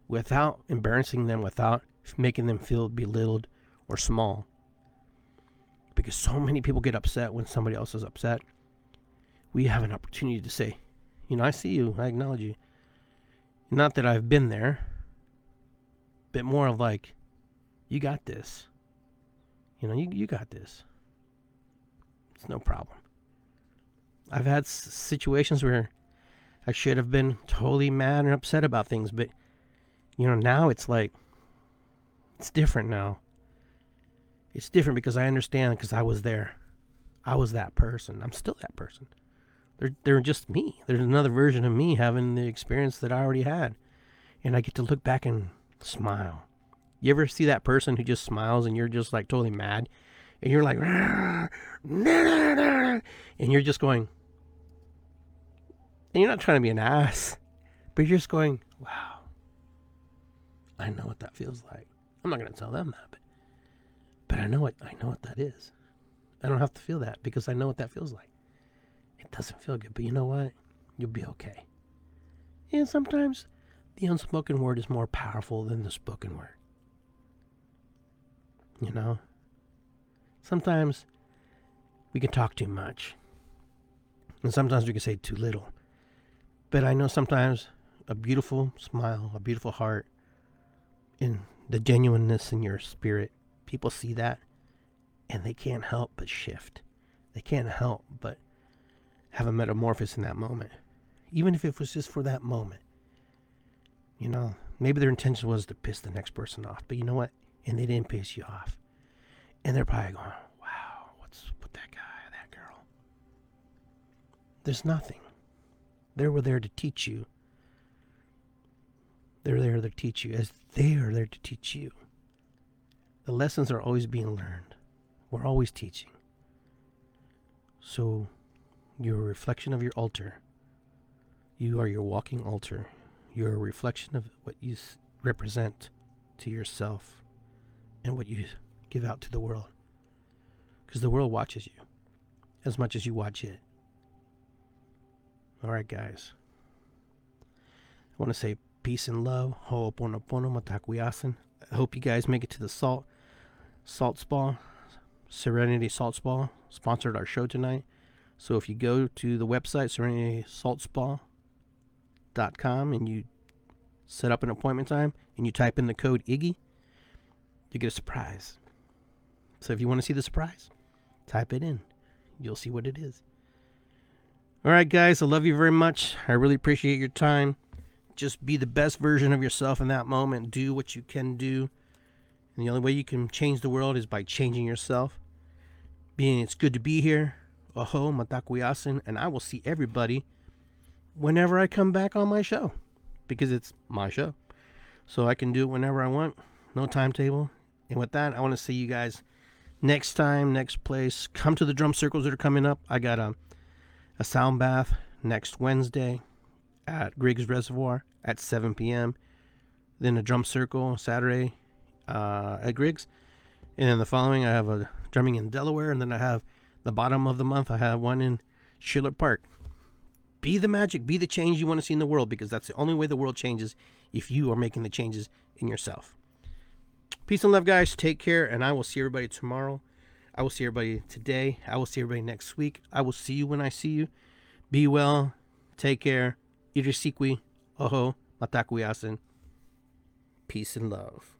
without embarrassing them, without making them feel belittled or small. Because so many people get upset when somebody else is upset. We have an opportunity to say, you know, I see you, I acknowledge you. Not that I've been there, but more of like, you got this. You know, you, you got this. It's no problem. I've had situations where I should have been totally mad and upset about things, but you know, now it's like it's different now. It's different because I understand because I was there. I was that person. I'm still that person. They're they're just me. There's another version of me having the experience that I already had. And I get to look back and smile. You ever see that person who just smiles and you're just like totally mad? And you're like, nah, nah, nah, and you're just going, and you're not trying to be an ass, but you're just going, wow, I know what that feels like. I'm not going to tell them that, but, but I know what I know what that is. I don't have to feel that because I know what that feels like. It doesn't feel good, but you know what? You'll be okay. And sometimes the unspoken word is more powerful than the spoken word. You know? Sometimes we can talk too much. And sometimes we can say too little. But I know sometimes a beautiful smile, a beautiful heart, and the genuineness in your spirit, people see that and they can't help but shift. They can't help but have a metamorphosis in that moment. Even if it was just for that moment. You know, maybe their intention was to piss the next person off, but you know what? And they didn't piss you off. And they're probably going, wow, what's with that guy, that girl? There's nothing. They were there to teach you. They're there to teach you as they are there to teach you. The lessons are always being learned. We're always teaching. So, you're a reflection of your altar. You are your walking altar. You're a reflection of what you represent to yourself and what you give out to the world. Because the world watches you as much as you watch it. All right, guys. I want to say peace and love. Ho'oponopono Mitakuye Oyasin. I hope you guys make it to the salt salt spa. Serenity Salt Spa sponsored our show tonight. So if you go to the website Serenity Salt Spa drumcircles.com and you set up an appointment time and you type in the code Iggy, you get a surprise. So if you want to see the surprise, type it in. You'll see what it is. All right, guys, I love you very much. I really appreciate your time. Just be the best version of yourself in that moment. Do what you can do. And the only way you can change the world is by changing yourself. Being it's good to be here. Oho, Mitakuye Oyasin. And I will see everybody whenever I come back on my show because it's my show. So I can do it whenever I want. No timetable. And with that, I want to see you guys next time, next place. Come to the drum circles that are coming up. I got a, a sound bath next Wednesday at Griggs Reservoir at 7 p.m. Then a drum circle Saturday uh, at Griggs. And then the following, I have a drumming in Delaware. And then I have the bottom of the month, I have one in Schiller Park. Be the magic, be the change you want to see in the world because that's the only way the world changes if you are making the changes in yourself. Peace and love, guys. Take care, and I will see everybody tomorrow. I will see everybody today. I will see everybody next week. I will see you when I see you. Be well. Take care. Irisikwi. Oho. Mitakuye Oyasin. Peace and love.